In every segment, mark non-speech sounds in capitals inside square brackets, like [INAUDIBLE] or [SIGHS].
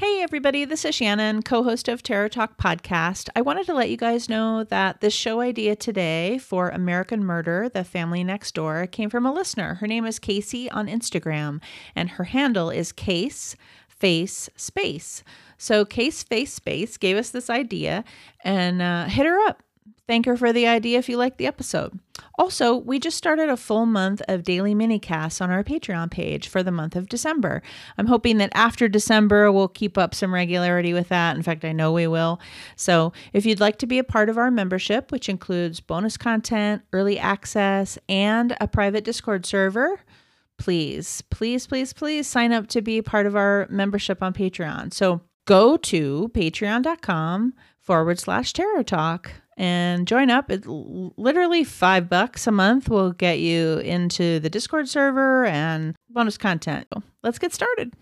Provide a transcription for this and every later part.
Hey, everybody, this is Shannon, co host of Terror Talk Podcast. I wanted to let you guys know that this show idea today for American Murder, The Family Next Door, came from a listener. Her name is Casey on Instagram, and her handle is Case Face Space. So, Case Face Space gave us this idea and uh, hit her up. Thank her for the idea if you like the episode. Also, we just started a full month of daily mini casts on our Patreon page for the month of December. I'm hoping that after December, we'll keep up some regularity with that. In fact, I know we will. So, if you'd like to be a part of our membership, which includes bonus content, early access, and a private Discord server, please, please, please, please sign up to be part of our membership on Patreon. So, go to patreon.com forward slash terror talk and join up. It literally five bucks a month will get you into the Discord server and bonus content. Let's get started.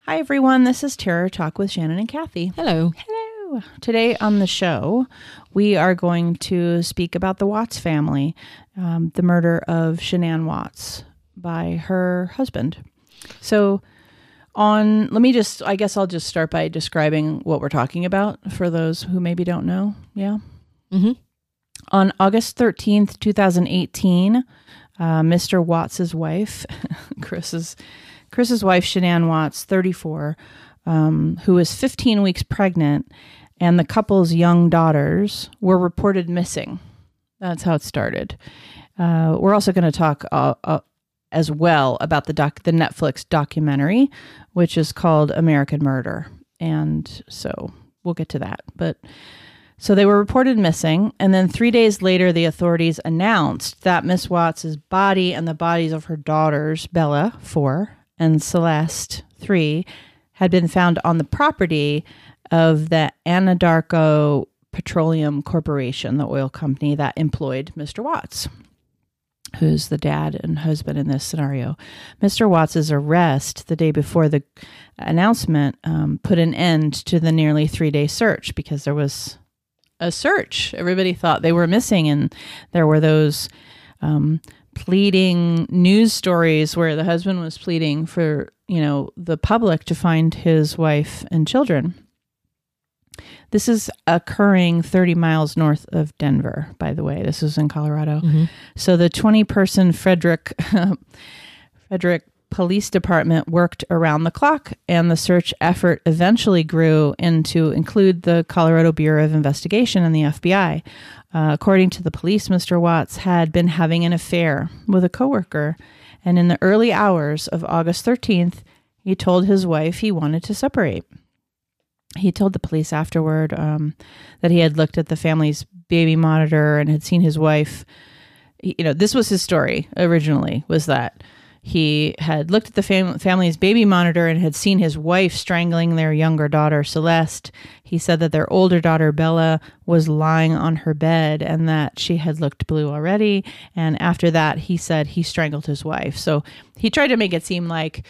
Hi everyone, this is Terror Talk with Shannon and Kathy. Hello. Hello. Today on the show, we are going to speak about the Watts family, um, the murder of Shanann Watts by her husband. So, on let me just i guess i'll just start by describing what we're talking about for those who maybe don't know. Yeah. Mm-hmm. on august 13th 2018 uh, mr watts's wife [LAUGHS] chris's chris's wife shanann watts 34 um, who was 15 weeks pregnant and the couple's young daughters were reported missing. That's how it started. Uh, we're also going to talk uh, uh, as well about the doc the Netflix documentary, which is called American Murder. And so we'll get to that. But so they were reported missing, and then three days later, the authorities announced that Miss Watts's body and the bodies of her daughters, Bella, four, and Celeste, three, had been found on the property of the Anadarko Petroleum Corporation, the oil company that employed Mr. Watts who's the dad and husband in this scenario. Mr. Watts's arrest the day before the announcement um, put an end to the nearly three day search because there was a search. Everybody thought they were missing, and there were those um, pleading news stories where the husband was pleading for you know the public to find his wife and children. This is occurring 30 miles north of Denver, by the way. This is in Colorado. Mm-hmm. So the 20 person Frederick [LAUGHS] Frederick Police Department worked around the clock, and the search effort eventually grew into include the Colorado Bureau of Investigation and the FBI. Uh, according to the police, Mr. Watts had been having an affair with a coworker, and in the early hours of August 13th, he told his wife he wanted to separate he told the police afterward um, that he had looked at the family's baby monitor and had seen his wife. You know this was his story originally was that he had looked at the fam- family's baby monitor and had seen his wife strangling their younger daughter celeste. He said that their older daughter bella was lying on her bed and that she had looked blue already. And after that he said he strangled his wife. So he tried to make it seem like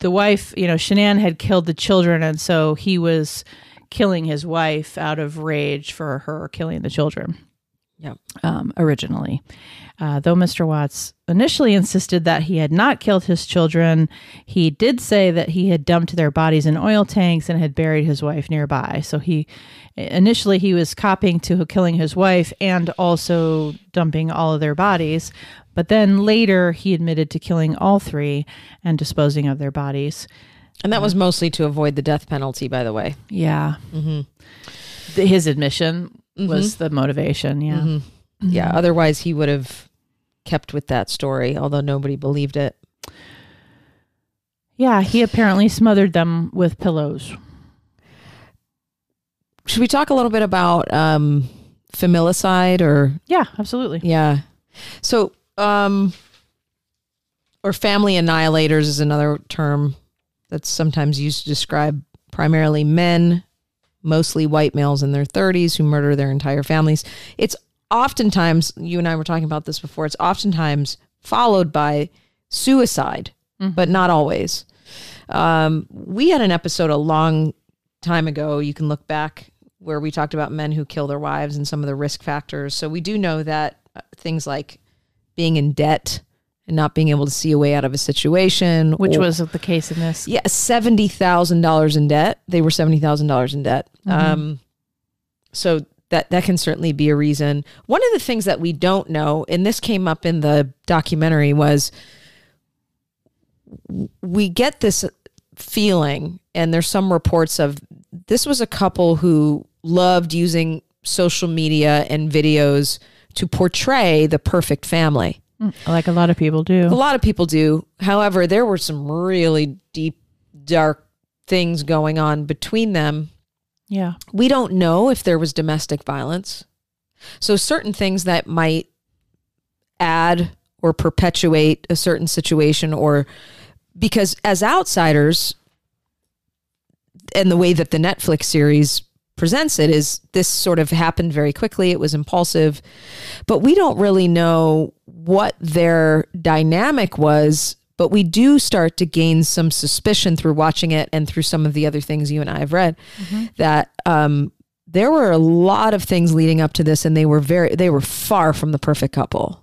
the wife, you know, Shanann had killed the children, and so he was killing his wife out of rage for her killing the children. Yep. Um, originally, uh, though Mr. Watts initially insisted that he had not killed his children, he did say that he had dumped their bodies in oil tanks and had buried his wife nearby. So he initially he was copying to killing his wife and also dumping all of their bodies. But then later, he admitted to killing all three and disposing of their bodies. And that was mostly to avoid the death penalty, by the way. Yeah. Mm-hmm. His admission was the motivation. Yeah. Mhm. Yeah. Otherwise, he would have kept with that story, although nobody believed it. Yeah. He apparently smothered them with pillows. Should we talk a little bit about um, familicide or Yeah, absolutely. Yeah. So, um, or family annihilators is another term that's sometimes used to describe primarily men, mostly white males in their 30s who murder their entire families. It's oftentimes, you and I were talking about this before, it's oftentimes followed by suicide, but not always. Um, we had an episode a long time ago. You can look back where we talked about men who kill their wives and some of the risk factors. So we do know that uh, things like being in debt and not being able to see a way out of a situation, which or- was the case in this. yeah seventy thousand dollars in debt. They were seventy thousand dollars in debt. Um, so that that can certainly be a reason. One of the things that we don't know, and this came up in the documentary, was we get this feeling, and there's some reports of this was a couple who loved using social media and videos to portray the perfect family. Like a lot of people do. A lot of people do. However, there were some really deep, dark things going on between them. Yeah. We don't know if there was domestic violence. So, certain things that might add or perpetuate a certain situation, or because as outsiders, and the way that the Netflix series presents it is this sort of happened very quickly. It was impulsive, but we don't really know what their dynamic was. But we do start to gain some suspicion through watching it and through some of the other things you and I have read that um, there were a lot of things leading up to this, and they were very they were far from the perfect couple.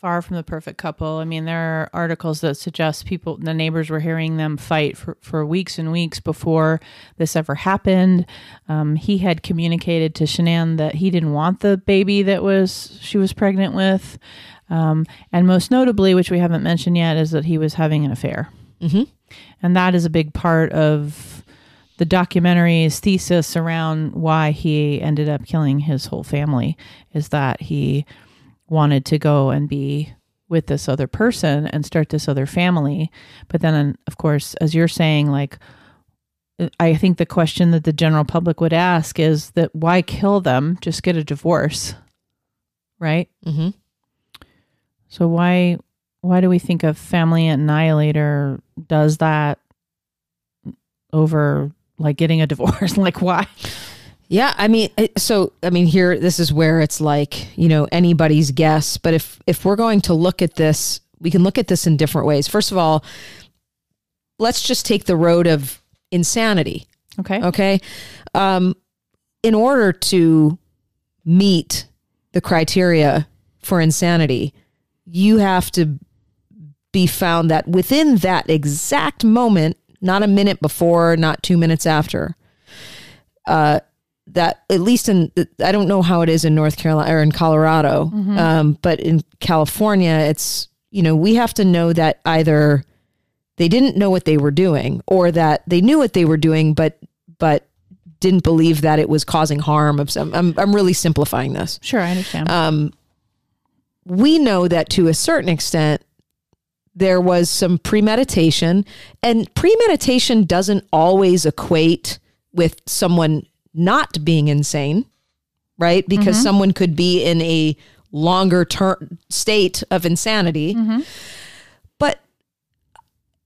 Far from the perfect couple. I mean, there are articles that suggest people, the neighbors were hearing them fight for, for weeks and weeks before this ever happened. Um, he had communicated to Shanann that he didn't want the baby that was she was pregnant with. Um, and most notably, which we haven't mentioned yet, is that he was having an affair. Mhm. And that is a big part of the documentary's thesis around why he ended up killing his whole family is that he wanted to go and be with this other person and start this other family. But then, of course, as you're saying, like, I think the question that the general public would ask is that why kill them? Just get a divorce, right? Mm-hmm. So why why do we think a family annihilator does that over like getting a divorce? [LAUGHS] like why? Yeah, I mean, so I mean, here this is where it's like you know anybody's guess. But if if we're going to look at this, we can look at this in different ways. First of all, let's just take the road of insanity. Okay. Okay, um, in order to meet the criteria for insanity, you have to be found that within that exact moment, not a minute before, not two minutes after, uh, that at least in I don't know how it is in North Carolina or in Colorado, um, but in California, it's you know we have to know that either they didn't know what they were doing or that they knew what they were doing, but but didn't believe that it was causing harm of some. I'm I'm really simplifying this Sure, I understand. um, we know that to a certain extent there was some premeditation and premeditation doesn't always equate with someone not being insane right? Because someone could be in a longer term state of insanity. But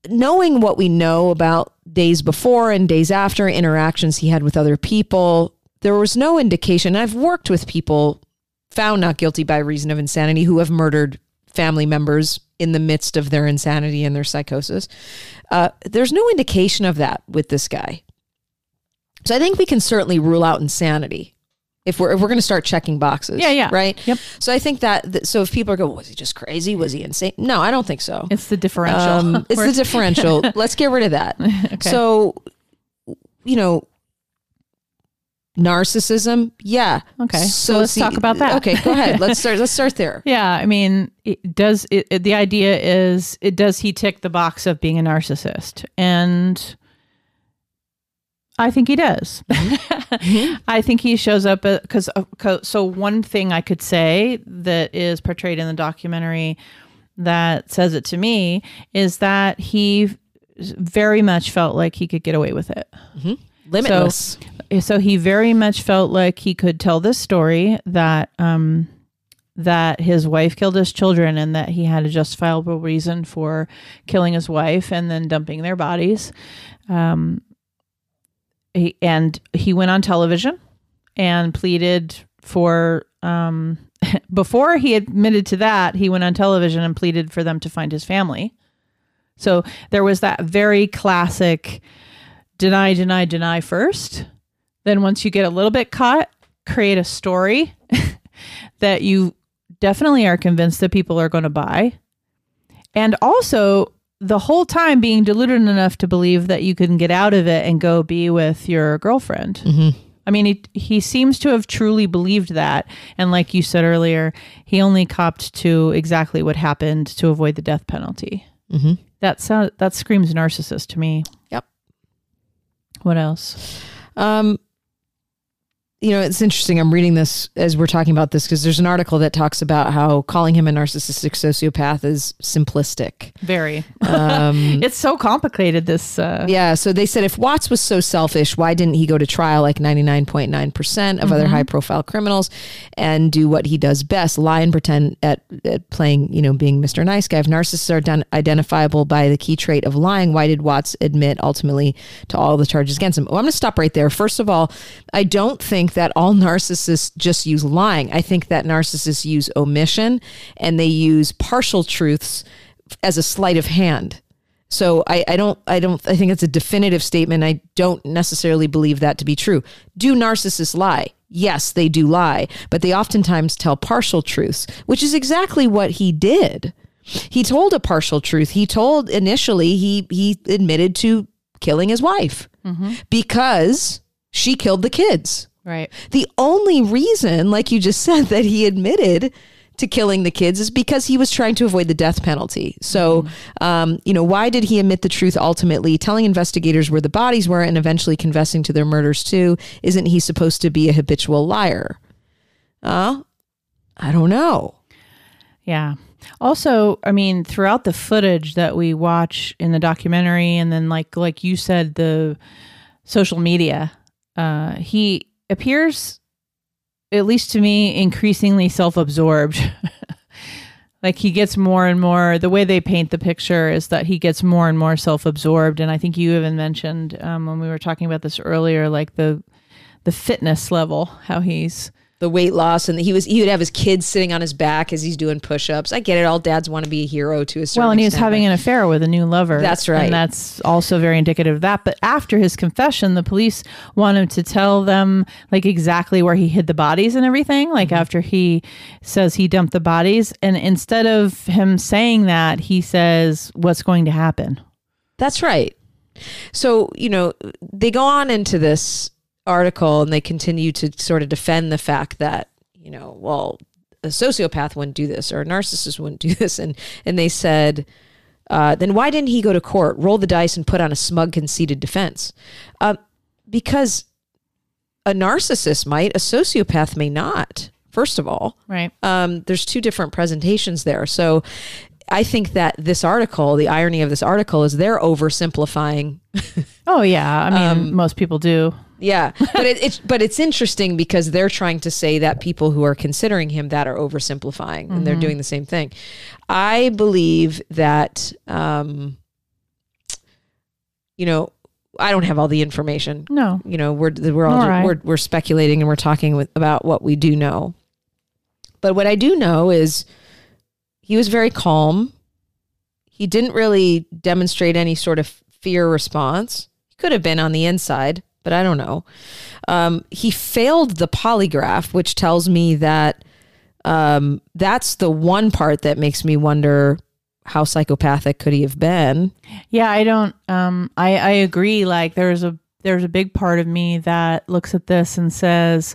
knowing what we know about days before and days after interactions he had with other people there was no indication. I've worked with people found not guilty by reason of insanity who have murdered family members in the midst of their insanity and their psychosis. Uh, there's no indication of that with this guy. So I think we can certainly rule out insanity if we're if we're going to start checking boxes. Yeah, yeah. Right. Yep. So I think that, that so if people are going, was he just crazy? Was he insane? No, I don't think so. it's the differential. Um, [LAUGHS] it's the differential. [LAUGHS] Let's get rid of that. [LAUGHS] Okay. So, you know, narcissism. Yeah. Okay, so let's talk about that. Okay, go ahead. Let's start. Let's start there. Yeah, I mean, it does it, it- the idea is it does he tick the box of being a narcissist? And I think he does. [LAUGHS] Mm-hmm. I think he shows up uh, because uh, so one thing I could say that is portrayed in the documentary that says it to me is that he very much felt like he could get away with it. Mm-hmm. Limitless. Eh, so he very much felt like he could tell this story that um that his wife killed his children and that he had a justifiable reason for killing his wife and then dumping their bodies um he, and he went on television and pleaded for um [LAUGHS] before he admitted to that he went on television and pleaded for them to find his family so there was that very classic deny, deny, deny first. Then once you get a little bit caught, create a story [LAUGHS] that you definitely are convinced that people are going to buy. and also the whole time being deluded enough to believe that you can get out of it and go be with your girlfriend. Mm-hmm. I mean, he, he seems to have truly believed that. And like you said earlier, he only copped to exactly what happened to avoid the death penalty. Mm-hmm. That sound, that screams narcissist to me. Yep. What else? Um, you know, it's interesting. I'm reading this as we're talking about this because there's an article that talks about how calling him a narcissistic sociopath is simplistic. Very. Um, [LAUGHS] it's so complicated. This. Uh, yeah. So they said if Watts was so selfish, why didn't he go to trial like 99.9% of other high profile criminals and do what he does best lie and pretend at, at playing, you know, being Mr. Nice Guy? If narcissists are done, identifiable by the key trait of lying, why did Watts admit ultimately to all the charges against him? Well, I'm going to stop right there. First of all, I don't think that all narcissists just use lying. I think that narcissists use omission and they use partial truths as a sleight of hand. So I, I don't I don't I think it's a definitive statement. I don't necessarily believe that to be true. Do narcissists lie? Yes, they do lie, but they oftentimes tell partial truths, which is exactly what he did. He told a partial truth. He told initially he he admitted to killing his wife mm-hmm. because she killed the kids. Right. The only reason, like you just [LAUGHS] said, that he admitted to killing the kids is because he was trying to avoid the death penalty. So, um, you know, why did he admit the truth ultimately, telling investigators where the bodies were and eventually confessing to their murders too? Isn't he supposed to be a habitual liar? Uh, I don't know. Yeah. Also, I mean, throughout the footage that we watch in the documentary, and then like like you said, the social media, uh, he appears, at least to me, increasingly self-absorbed. [LAUGHS] like he gets more and more. The way they paint the picture is that he gets more and more self-absorbed, and I think you even mentioned um, when we were talking about this earlier, like the the fitness level, how he's The weight loss, and he was he would have his kids sitting on his back as he's doing push-ups. I get it. All dads want to be a hero to a certain Well, and he was having an affair with a new lover. That's right. And that's also very indicative of that. But after his confession, the police want him to tell them like exactly where he hid the bodies and everything. Like Mm-hmm. after he says he dumped the bodies. And instead of him saying that, he says, What's going to happen? That's right. So, you know, they go on into this article and they continue to sort of defend the fact that, you know, well, a sociopath wouldn't do this or a narcissist wouldn't do [LAUGHS] this. And, and they said, uh, then why didn't he go to court, roll the dice, and put on a smug, conceited defense? Uh, because a narcissist might, a sociopath may not, first of all Right. um, there's two different presentations there. So I think that this article, the irony of this article is they're oversimplifying. [LAUGHS] Oh, yeah. I mean, Um, most people do. Yeah, [LAUGHS] but it, it's but it's interesting because they're trying to say that people who are considering him that are oversimplifying, and they're doing the same thing. I believe that, um, you know, I don't have all the information. No. You know, we're we're all All right. we're we're speculating and we're talking with, about what we do know. But what I do know is he was very calm. He didn't really demonstrate any sort of fear response. He could have been on the inside, but I don't know. Um, he failed the polygraph, which tells me that um, that's the one part that makes me wonder how psychopathic could he have been. Yeah, I don't um I I agree like there's a there's a big part of me that looks at this and says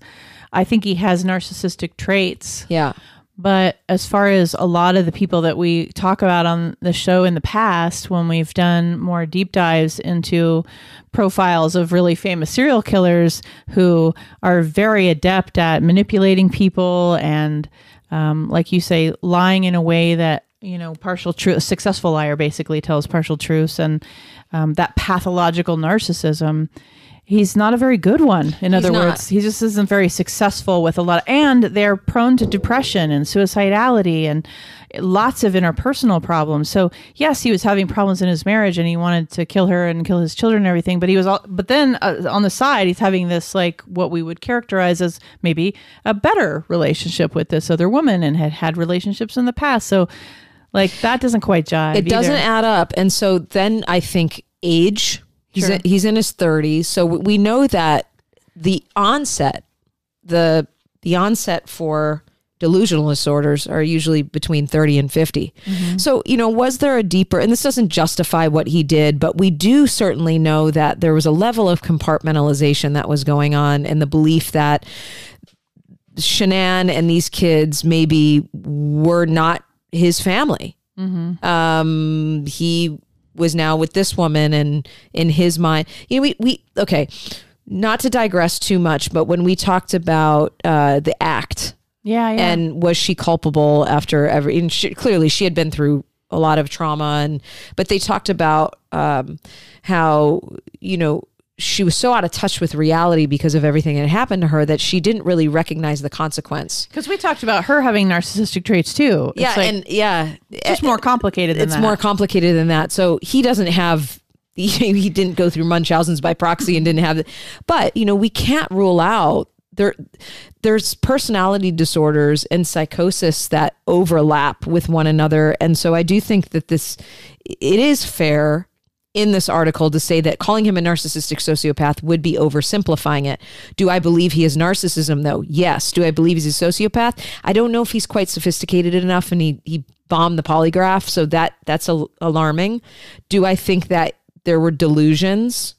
I think he has narcissistic traits. Yeah. But as far as a lot of the people that we talk about on the show in the past, when we've done more deep dives into profiles of really famous serial killers who are very adept at manipulating people and, um, like you say, lying in a way that, you know, partial truth, a successful liar basically tells partial truths and um, that pathological narcissism he's not a very good one in other not. words he just isn't very successful with a lot and they're prone to depression and suicidality and lots of interpersonal problems so yes he was having problems in his marriage and he wanted to kill her and kill his children and everything but he was all but then uh, on the side he's having this like what we would characterize as maybe a better relationship with this other woman and had had relationships in the past so like that doesn't quite jive it doesn't either. add up and so then i think age he's, Sure. in, he's in his 30s so we know that the onset the the onset for delusional disorders are usually between 30 and 50. So, you know, was there a deeper, and this doesn't justify what he did, but we do certainly know that there was a level of compartmentalization that was going on and the belief that Shanann and these kids maybe were not his family. Um, he was now with this woman, and in his mind, you know, we we okay. Not to digress too much, but when we talked about uh, the act Yeah, yeah. and was she culpable after every and she, clearly she had been through a lot of trauma and but they talked about um, how you know she was so out of touch with reality because of everything that happened to her that she didn't really recognize the consequence Because we talked about her having narcissistic traits too. It's yeah like, and yeah it's more complicated than it's that. more complicated than that. So he doesn't have. [LAUGHS] He, he didn't go through Munchausen's by proxy and didn't have it. But you know, we can't rule out there. There's personality disorders and psychosis that overlap with one another, and so I do think that this it is fair in this article to say that calling him a narcissistic sociopath would be oversimplifying it. Do I believe he has narcissism though? Yes. Do I believe he's a sociopath? I don't know if he's quite sophisticated enough and he he bombed the polygraph, so that that's al- alarming. Do I think that there were delusions?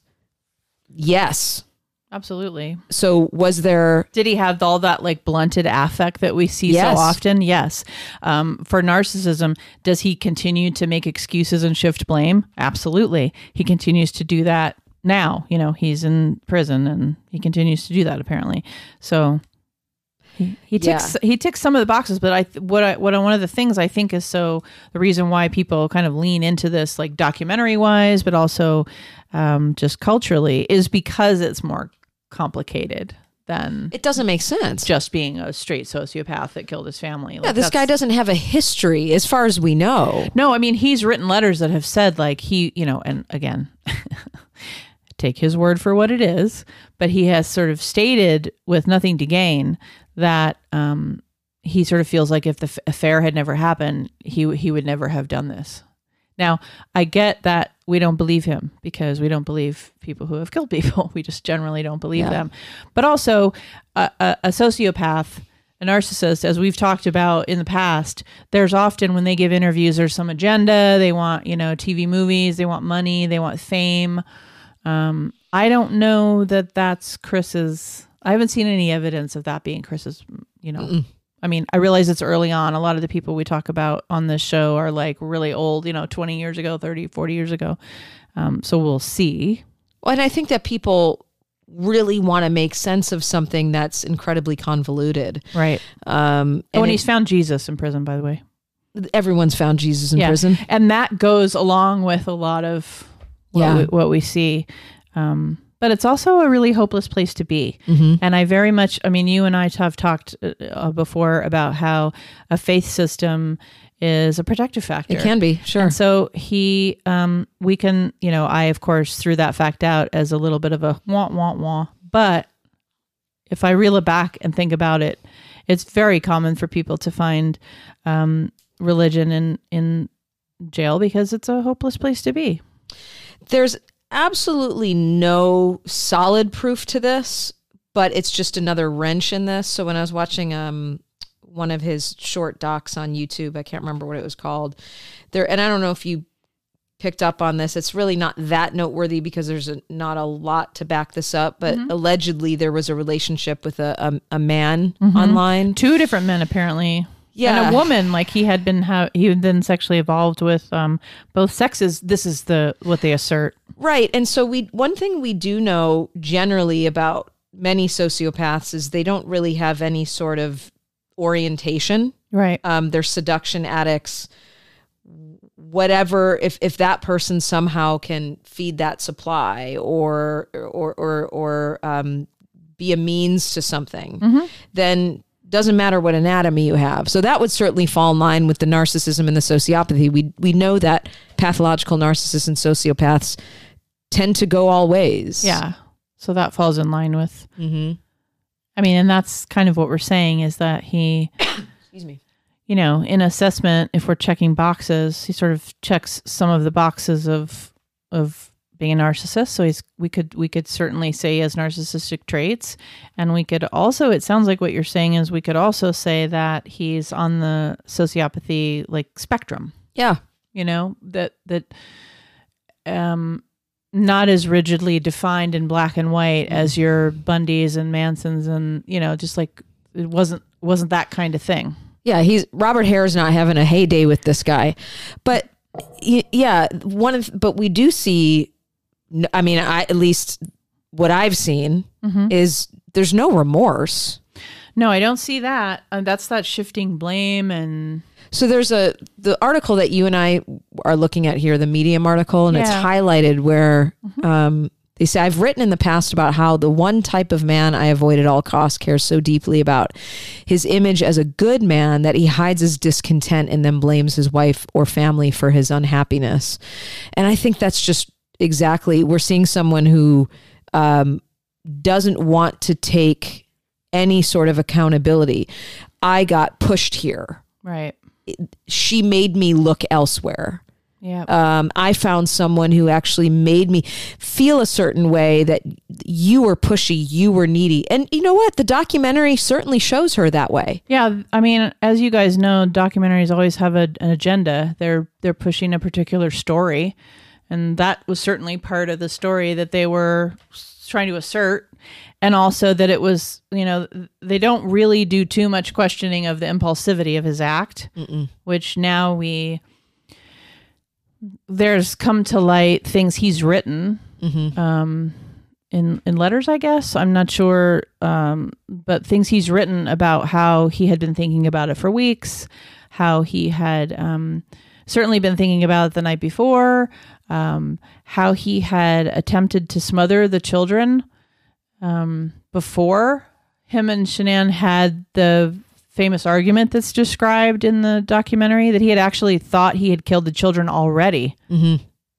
Yes. Absolutely. So was there Did he have all that like blunted affect that we see Yes. so often? Yes. Um, for narcissism, does he continue to make excuses and shift blame? Absolutely. He continues to do that now. You know, he's in prison and he continues to do that apparently. So he, he ticks he ticks some of the boxes, but I what I what I, one of the things I think is so the reason why people kind of lean into this like documentary wise, but also um, just culturally is because it's more complicated than it doesn't make sense. just being a straight sociopath that killed his family. Yeah, this guy doesn't have a history as far as we know. No, I mean he's written letters that have said like he, you know, and again, [LAUGHS] take his word for what it is, but he has sort of stated with nothing to gain that um, he sort of feels like if the f- affair had never happened, he he would never have done this. Now, I get that we don't believe him because we don't believe people who have killed people. [LAUGHS] We just generally don't believe Yeah. them. But also, a, a, a sociopath, a narcissist, as we've talked about in the past, there's often when they give interviews, there's some agenda. They want, you know, TV movies, they want money, they want fame. Um, I don't know that that's Chris's. I haven't seen any evidence of that being Chris's, you know. I mean, I realize it's early on. A lot of the people we talk about on this show are like really old, you know, 20 years ago, 30, 40 years ago. Um, so we'll see. Well, and I think that people really want to make sense of something that's incredibly convoluted. Right. Um, Oh, and and it- he's found Jesus in prison, by the way. everyone's found Jesus in Yeah. prison. And that goes along with a lot of what, Yeah. we, what we see. Um, but it's also a really hopeless place to be. Mm-hmm. And I very much, I mean, you and I have talked uh, uh, before about how a faith system is a protective factor. It can be, sure. And so he, um, we can, you know, I of course threw that fact out as a little bit of a wah wah wah. But if I reel it back and think about it, it's very common for people to find um, religion in in jail because it's a hopeless place to be. There's absolutely no solid proof to this, but it's just another wrench in this. So when I was watching um one of his short docs on YouTube, I can't remember what it was called. There and I don't know if you picked up on this. It's really not that noteworthy because there's a, not a lot to back this up, but allegedly there was a relationship with a a, a man online. Two different men apparently. Yeah. and a woman like he had been ha- he had been sexually involved with um, both sexes. This is the what they assert. Right. And so we one thing we do know generally about many sociopaths is they don't really have any sort of orientation. Right. Um, they're seduction addicts. Whatever, if if that person somehow can feed that supply or or or or um, be a means to something, then doesn't matter what anatomy you have. So that would certainly fall in line with the narcissism and the sociopathy. We we know that pathological narcissists and sociopaths tend to go all ways. Yeah. So that falls in line with. hmm I mean, and that's kind of what we're saying is that he, Excuse me. you know, in assessment, if we're checking boxes, he sort of checks some of the boxes of of being a narcissist. So he's we could we could certainly say he has narcissistic traits, and we could also. It sounds like what you're saying is we could also say that he's on the sociopathy like spectrum. Yeah. You know that that um not as rigidly defined in black and white as your Bundys and Mansons and you know just like it wasn't wasn't that kind of thing. Yeah, he's Robert Hare's not having a heyday with this guy. But yeah, one of but we do see I mean, I at least what I've seen is there's no remorse. No, I don't see that. Uh, that's that shifting blame and So there's a the article that you and I are looking at here, the Medium article, and it's highlighted where um, they say I've written in the past about how the one type of man I avoid at all costs cares so deeply about his image as a good man that he hides his discontent and then blames his wife or family for his unhappiness. And I think that's just exactly we're seeing someone who um, doesn't want to take any sort of accountability. I got pushed here right. She made me look elsewhere. Yeah. Um, I found someone who actually made me feel a certain way that you were pushy, you were needy. And you know what? The documentary certainly shows her that way. Yeah, I mean, as you guys know, documentaries always have a, an agenda. They're they're pushing a particular story, and that was certainly part of the story that they were trying to assert, and also that it was, you know, they don't really do too much questioning of the impulsivity of his act, which now we there's come to light things he's written um, in in letters, I guess. I'm not sure, um, but things he's written about how he had been thinking about it for weeks, how he had um, certainly been thinking about it the night before, um, how he had attempted to smother the children um, before him and Shanann had the famous argument that's described in the documentary that he had actually thought he had killed the children already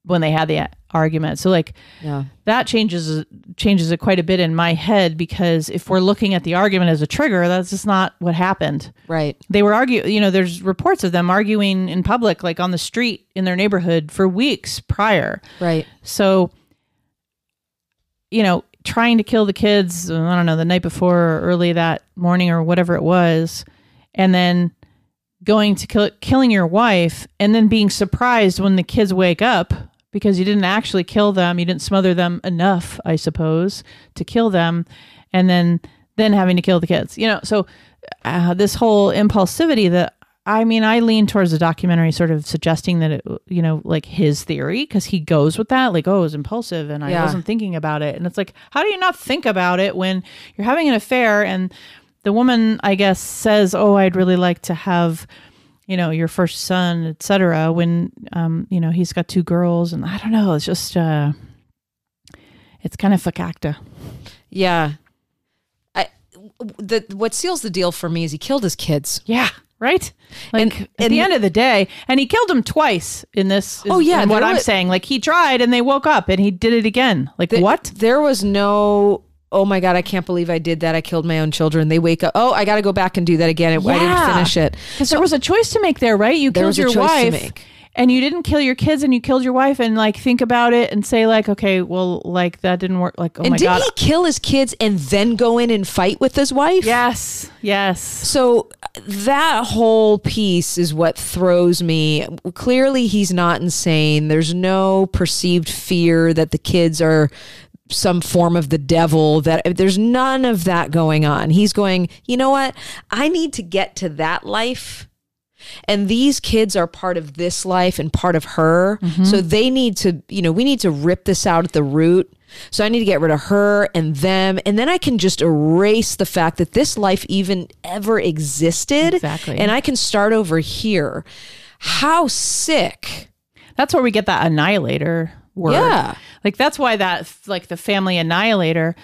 when they had the argument. So like Yeah. that changes changes it quite a bit in my head because if we're looking at the argument as a trigger, that's just not what happened. Right. They were arguing, you know, there's reports of them arguing in public, like on the street in their neighborhood for weeks prior. Right. So, you know, trying to kill the kids, I don't know, the night before or early that morning or whatever it was, and then going to kill killing your wife and then being surprised when the kids wake up because you didn't actually kill them, you didn't smother them enough, I suppose, to kill them, and then then having to kill the kids. You know, so uh, this whole impulsivity that I mean, I lean towards the documentary sort of suggesting that it, you know, like his theory, because he goes with that, like, oh, it was impulsive and I Yeah. wasn't thinking about it. And it's like, how do you not think about it when you're having an affair and the woman, I guess, says, oh, I'd really like to have, you know, your first son, etc. When, um, you know, he's got two girls and I don't know, it's just, uh, it's kind of fakakta. Yeah. I, the, what seals the deal for me is he killed his kids. Yeah. Right. Like And- at and- the end of the day, and he killed him twice in this. is- Oh, yeah, what there I'm saying. Like he tried, and they woke up, and he did it again. Like Th- what? There was no, oh my God, I can't believe I did that. I killed my own children. They wake up, oh, I got to go back and do that again. I didn't finish it. Because there was a choice to make there, right? You There killed was a your wife, make. and you didn't kill your kids, and you killed your wife, and like think about it and say like, okay, well, like that didn't work. Like, oh and my did god. he kill his kids and then go in and fight with his wife? yes. Yes. So that whole piece is what throws me. Clearly, he's not insane. There's no perceived fear that the kids are some form of the devil that there's none of that going on. He's going, "You know what? I need to get to that life." And these kids are part of this life and part of her. Mm-hmm. So they need to, you know, we need to rip this out at the root. So I need to get rid of her and them. And then I can just erase the fact that this life even ever existed. Exactly. And I can start over here. How sick. That's where we get that annihilator word. Yeah. Like that's why that like the family annihilator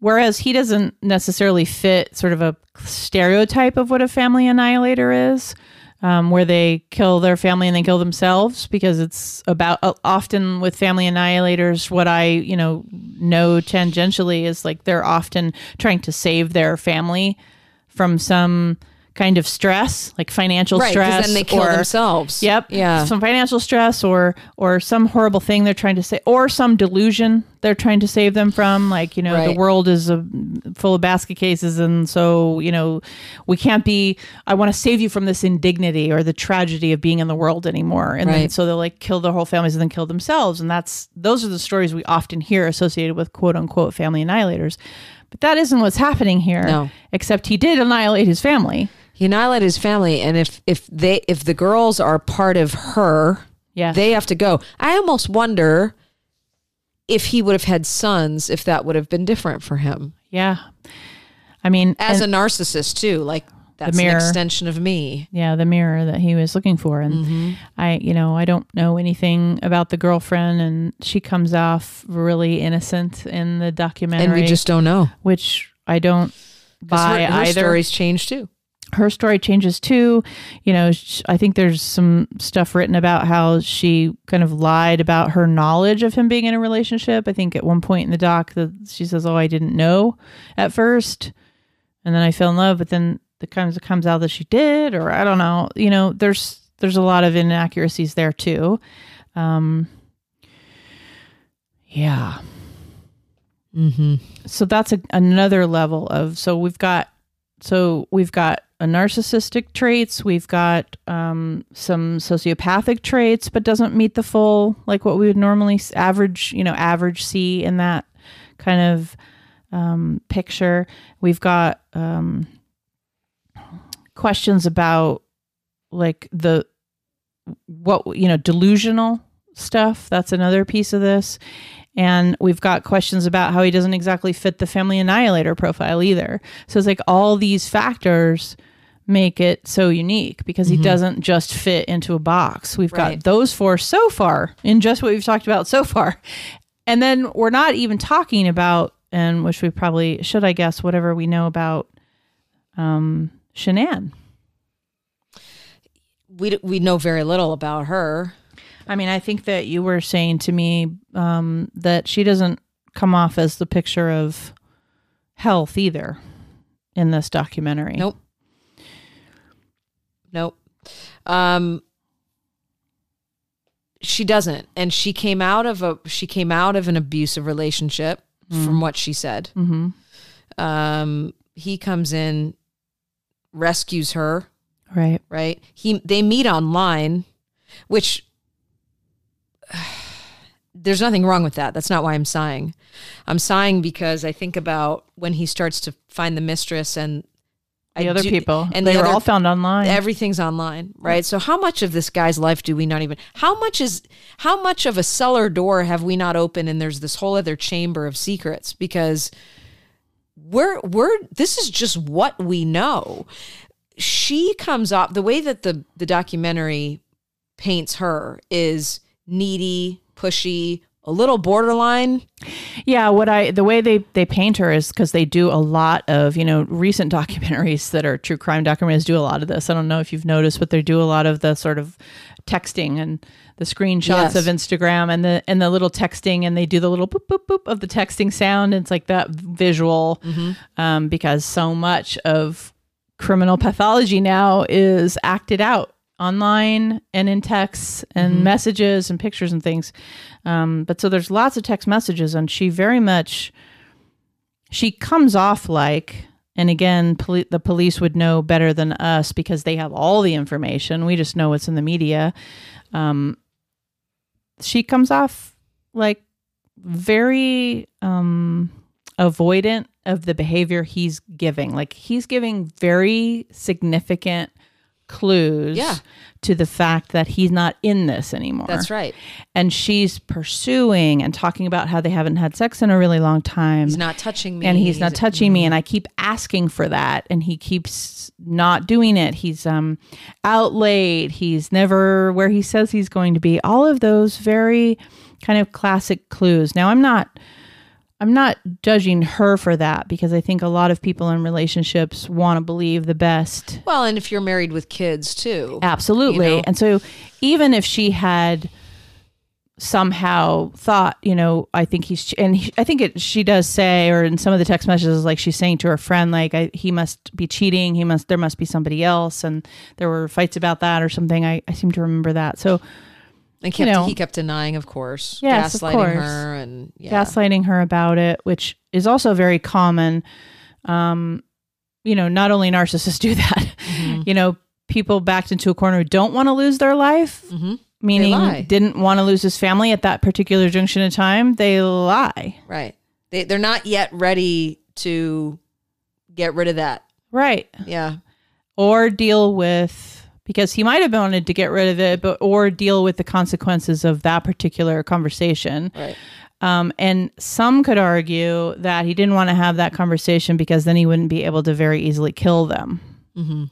whereas he doesn't necessarily fit sort of a stereotype of what a family annihilator is. Um, where they kill their family and then kill themselves because it's about uh, often with family annihilators what i you know know tangentially is like they're often trying to save their family from some kind of stress, like financial Right, stress, then they kill or, themselves. Yep. Yeah. Some financial stress or or some horrible thing they're trying to say or some delusion they're trying to save them from like, you know, the world is a, full of basket cases and so, you know, we can't be I want to save you from this indignity or the tragedy of being in the world anymore. And then so they'll like kill their whole families and then kill themselves and that's those are the stories we often hear associated with quote unquote family annihilators. But that isn't what's happening here. No. Except he did annihilate his family. He annihilated his family, and if if they if the girls are part of her, Yeah. they have to go. I almost wonder if he would have had sons, if that would have been different for him yeah. I mean, as and- a narcissist too. Like that's an mirror. extension of me. yeah the mirror that he was looking for and Mm-hmm. i you know i don't know anything about the girlfriend and she comes off really innocent in the documentary And we just don't know. which i don't buy her, her either stories change too. Her story changes too. You know sh- i think there's some stuff written about how she kind of lied about her knowledge of him being in a relationship. I think at one point in the doc that she says oh i didn't know at first. And then i fell in love but then the comes it comes out that she did or i don't know. You know there's there's a lot of inaccuracies there too. Um yeah. Mm-hmm. so that's a, another level of so we've got so we've got narcissistic traits. We've got um, some sociopathic traits but doesn't meet the full like what we would normally average you know average see in that kind of um, picture. We've got um, questions about like the what you know delusional stuff. That's another piece of this. And we've got questions about how he doesn't exactly fit the family annihilator profile either. So it's like all these factors make it so unique because he doesn't just fit into a box we've Right. got those four so far in just what we've talked about so far and then we're not even talking about and which we probably should i guess whatever we know about um shanann We we know very little about her. I mean, I think that you were saying to me um, that she doesn't come off as the picture of health either in this documentary. Nope. Nope. Um she doesn't. And she came out of a she came out of an abusive relationship from what she said. Mm-hmm. Um he comes in rescues her, Right. right? He they meet online, which [SIGHS] there's nothing wrong with that. That's not why I'm sighing. I'm sighing because I think about when he starts to find the mistress and The other do- people, and they the were other- all found online. everything's online right? So how much of this guy's life do we not even how much is how much of a cellar door have we not opened and there's this whole other chamber of secrets? Because we're we're this is just what we know. She comes up the way that the the documentary paints her is needy pushy a little borderline yeah, what I the way they they paint her is because they do a lot of you know recent [LAUGHS] documentaries that are true crime documentaries do a lot of this. I don't know if you've noticed, but they do a lot of the sort of texting and the screenshots Yes. of Instagram and the and the little texting and they do the little boop boop boop of the texting sound. It's like that visual um, because so much of criminal pathology now is acted out online and in texts and messages and pictures and things. Um, but so there's lots of text messages, and she very much she comes off like. And again, poli- the police would know better than us because they have all the information. We just know what's in the media. Um, she comes off like very um, avoidant of the behavior he's giving. Like he's giving very significant clues Yeah. to the fact that he's not in this anymore. that's right And she's pursuing and talking about how they haven't had sex in a really long time. he's not touching me and he's not touching me and I keep asking for that and he keeps not doing it. He's um out late. He's never where he says he's going to be. All of those very kind of classic clues. Now I'm not I'm not judging her for that because I think a lot of people in relationships want to believe the best well and if you're married with kids too Absolutely. You know? And so even if she had somehow thought, you know, I think he's, and he, I think it, she does say, or in some of the text messages, like she's saying to her friend, like, I, he must be cheating. He must, there must be somebody else. And there were fights about that or something. I, I seem to remember that. So, And kept, You know. he kept denying, of course, Yes, of gaslighting course. her, and yeah, gaslighting her about it, which is also very common. Um, you know, not only narcissists [LAUGHS] do that, Mhm. you know, people backed into a corner who don't want to lose their life, Mhm. meaning didn't want to lose his family at that particular junction in time, they lie. right. They they're not yet ready to get rid of that. Right. Yeah, Or deal with because he might have wanted to get rid of it, but or deal with the consequences of that particular conversation. right. Um, and some could argue that he didn't want to have that conversation because then he wouldn't be able to very easily kill them. hmm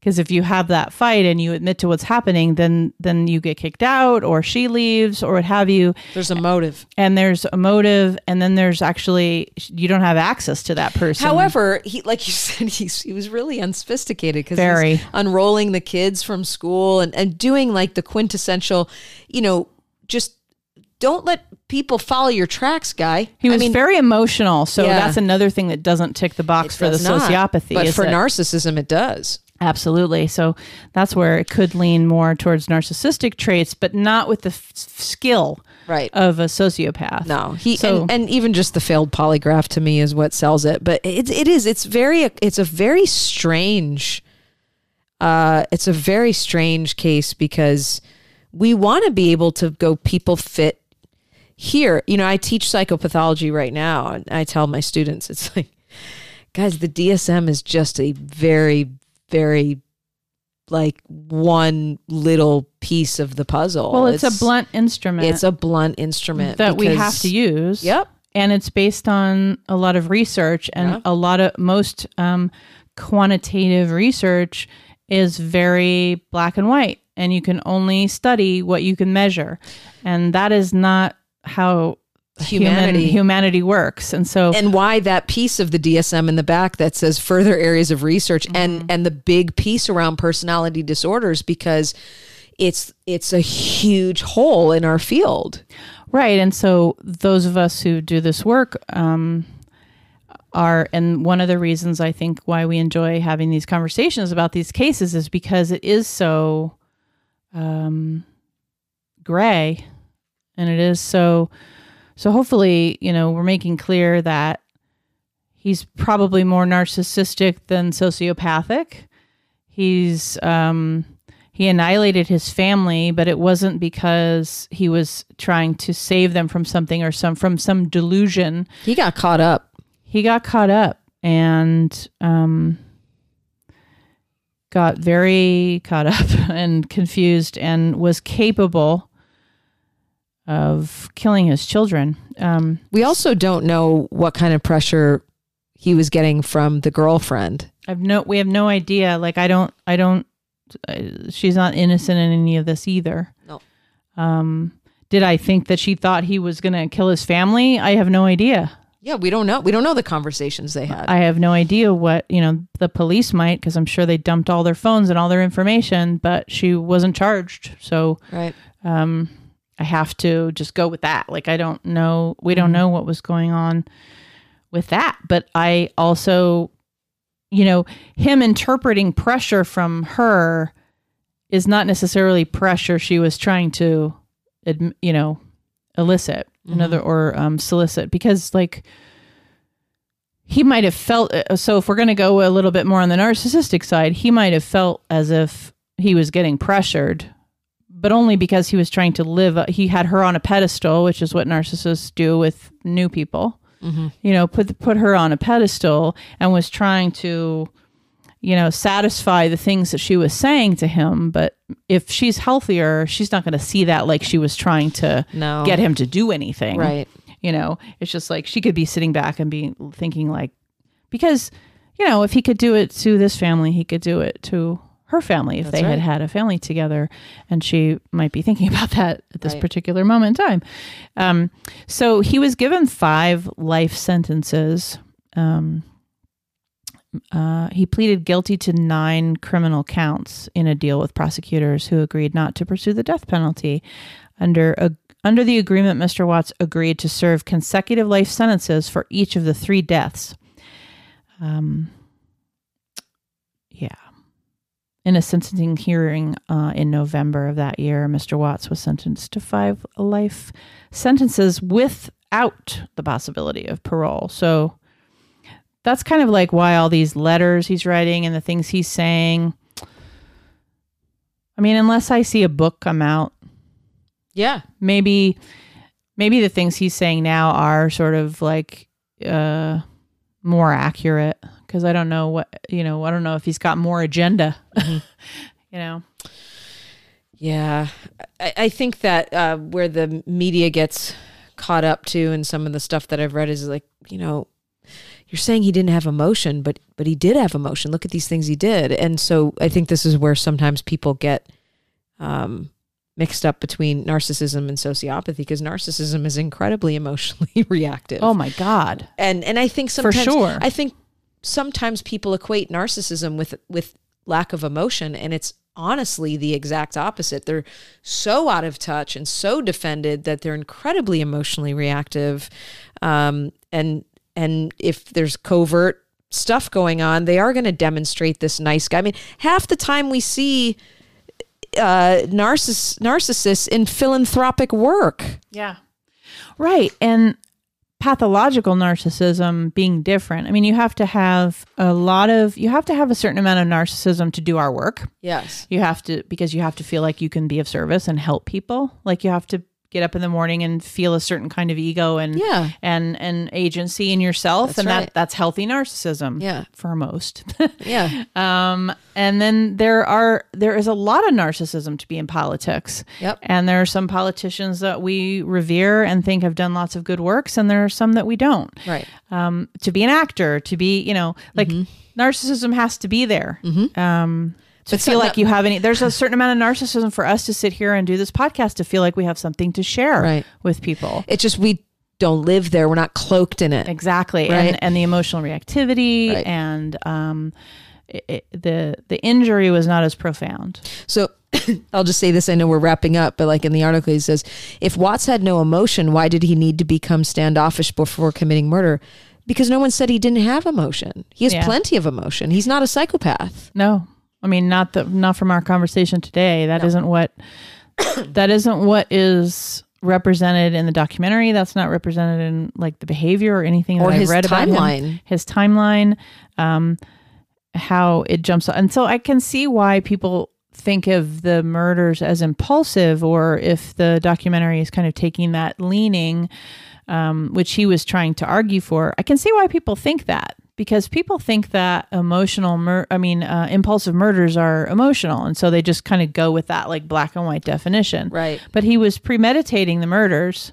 Because if you have that fight and you admit to what's happening, then then you get kicked out, or she leaves, or what have you, There's a motive. and there's a motive, and then there's actually you don't have access to that person. However, he like you [LAUGHS] said, he's he was really unsophisticated because Very. unrolling the kids from school and and doing like the quintessential, you know, just don't let people follow your tracks, guy. he was I mean, very emotional, so Yeah. that's another thing that doesn't tick the box it for the not. sociopathy. but for that- narcissism, it does. Absolutely. So that's where it could lean more towards narcissistic traits, but not with the f- skill Right. of a sociopath. No, he So- and, and even just the failed polygraph to me is what sells it. But it it is it's very it's a very strange, uh, it's a very strange case because we want to be able to go people fit here. You know, I teach psychopathology right now, and I tell my students it's like, guys, the DSM is just a very very like one little piece of the puzzle. Well, it's, a blunt instrument It's a blunt instrument that we have to use. Yep. And it's based on a lot of research, and Yeah. a lot of most um, quantitative research is very black and white, and you can only study what you can measure, and that is not how Humanity. human, humanity works. And so, and why that piece of the DSM in the back that says further areas of research and and the big piece around personality disorders because it's it's a huge hole in our field. Right. And so those of us who do this work um, are, and one of the reasons I think why we enjoy having these conversations about these cases is because it is so um, gray and it is so, so hopefully, you know, we're making clear that he's probably more narcissistic than sociopathic. He's, um, he annihilated his family, but it wasn't because he was trying to save them from something or some from some delusion. He got caught up. He got caught up and um, got very caught up [LAUGHS] and confused and was capable of killing his children. Um, We also don't know what kind of pressure he was getting from the girlfriend. I've no, we have no idea. Like I don't, I don't. Uh, she's not innocent in any of this either. No. Um, did I think that she thought he was going to kill his family? I have no idea. Yeah, we don't know. We don't know the conversations they had. I have no idea what you know. The police might, because I'm sure they dumped all their phones and all their information, but she wasn't charged. So right. um, I have to just go with that. Like I don't know. We don't know what was going on with that. But I also, you know, him interpreting pressure from her is not necessarily pressure she was trying to, you know, elicit another or um, solicit because like he might have felt uh, so if we're going to go a little bit more on the narcissistic side he might have felt as if he was getting pressured but only because he was trying to live uh, he had her on a pedestal which is what narcissists do with new people Mhm. you know put put her on a pedestal and was trying to you know satisfy the things that she was saying to him but if she's healthier she's not going to see that like she was trying to No. get him to do anything Right. you know it's just like she could be sitting back and be thinking like because you know if he could do it to this family he could do it to her family if That's they had had a family together and she might be [LAUGHS] thinking about that at this Right. particular moment in time um, so he was given five life sentences um, uh, he pleaded guilty to nine criminal counts in a deal with prosecutors who agreed not to pursue the death penalty under a under the agreement, Mr. Watts agreed to serve consecutive life sentences for each of the three deaths. Um, yeah. In a sentencing hearing uh, in November of that year, Mr. Watts was sentenced to five life sentences without the possibility of parole. So that's kind of like why all these letters he's writing and the things he's saying. I mean, unless I see a book come out, Yeah. maybe maybe the things he's saying now are sort of like uh more accurate because I don't know what you know, I don't know if he's got more agenda. [LAUGHS] you know. Yeah, I, I think that uh, where the media gets caught up to, and some of the stuff that I've read is like, you know, you're saying he didn't have emotion, but but he did have emotion. Look at these things he did, and so I think this is where sometimes people get um, mixed up between narcissism and sociopathy because narcissism is incredibly [LAUGHS] emotionally reactive. Oh my god. and and I think For sometimes sure. I think sometimes people equate narcissism with with lack of emotion and it's honestly the exact opposite. They're so out of touch and so defended that they're incredibly emotionally reactive. Um, and and if there's covert stuff going on, they are going to demonstrate this nice guy. I mean, half the time we see uh, narciss- narcissists in philanthropic work. Yeah. Right. And pathological narcissism being different. I mean, you have to have a lot of you have to have a certain amount of narcissism to do our work. Yes. You have to because you have to feel like you can be of service and help people. Like you have to get up in the morning and feel a certain kind of ego and Yeah. and and agency in yourself That's and right. that that's healthy narcissism Yeah. for most. [LAUGHS] Yeah. um and then there are there is a lot of narcissism to be in politics. Yep. And there are some politicians that we revere and think have done lots of good works and there are some that we don't Right. um, to be an actor, to be, you know, like Mm-hmm. narcissism has to be there. Um, to feel like you have any, there's a certain amount of narcissism for us to sit here and do this podcast to feel like we have something to share Right. with people. It's just we don't live there. We're not cloaked in it. Exactly. Right. And, and the emotional reactivity Right. and um, it- the, the injury was not as profound. So [COUGHS] I'll just say this. I know we're wrapping up, but like in the article, he says, if Watts had no emotion, why did he need to become standoffish before committing murder? Because no one said he didn't have emotion. He has Yeah. plenty of emotion. He's not a psychopath. No, I mean not the not from our conversation today. That not what [COUGHS] that isn't what is represented in the documentary. That's not represented in like the behavior or anything that Or I've his read about him. timeline. His timeline, um, how it jumps, and so I can see why people think of the murders as impulsive, or if the documentary is kind of taking that leaning, um, which he was trying to argue for. I can see why people think that because people think that emotional, mur- I mean, uh, impulsive murders are emotional, and so they just kind of go with that like black and white definition. Right. But he was premeditating the murders,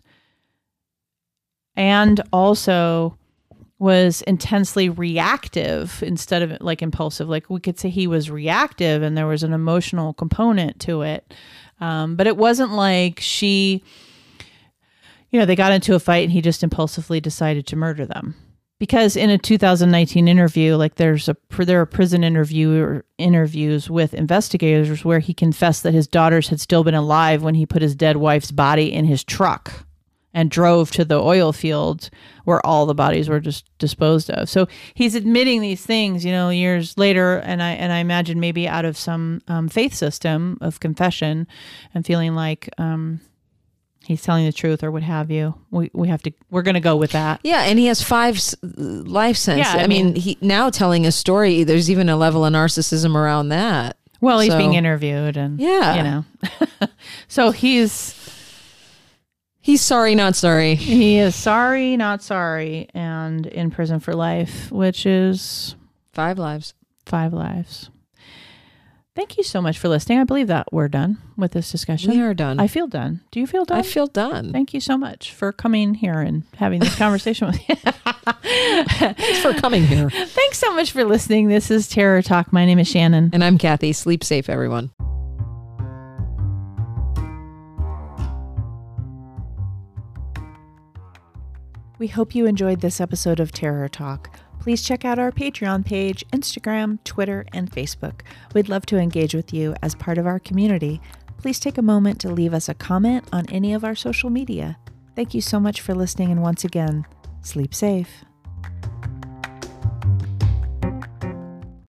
and also was intensely reactive instead of like impulsive. Like we could say he was reactive, and there was an emotional component to it. Um, but it wasn't like she you know, they got into a fight and he just impulsively decided to murder them. Because in a 2019 interview, like there's a there are prison interview interviews with investigators where he confessed that his daughters had still been alive when he put his dead wife's body in his truck and drove to the oil field where all the bodies were just disposed of. So he's admitting these things, you know, years later, and I and I imagine maybe out of some um, faith system of confession and feeling like um, he's telling the truth or what have you. We we have to we're going to go with that. Yeah, and he has five life sentences. Yeah, I, I mean, mean- he now telling a story. There's even a level of narcissism around that. Well, he's So- being interviewed and Yeah. you know. [LAUGHS] so he's He's sorry, not sorry. he is sorry, not sorry and in prison for life, which is Five lives. five lives. Thank you so much for listening. I believe that we're done with this discussion. We are done. I feel done. Do you feel done? I feel done. Thank you so much for coming here and having this conversation with me. [LAUGHS] Thanks for coming here. [LAUGHS] Thanks so much for listening. This is Terror Talk. My name is Shannon. And I'm Kathy. Sleep safe, everyone. We hope you enjoyed this episode of Terror Talk. Please check out our Patreon page, Instagram, Twitter, and Facebook. We'd love to engage with you as part of our community. please take a moment to leave us a comment on any of our social media. Thank you so much for listening, and once again, sleep safe.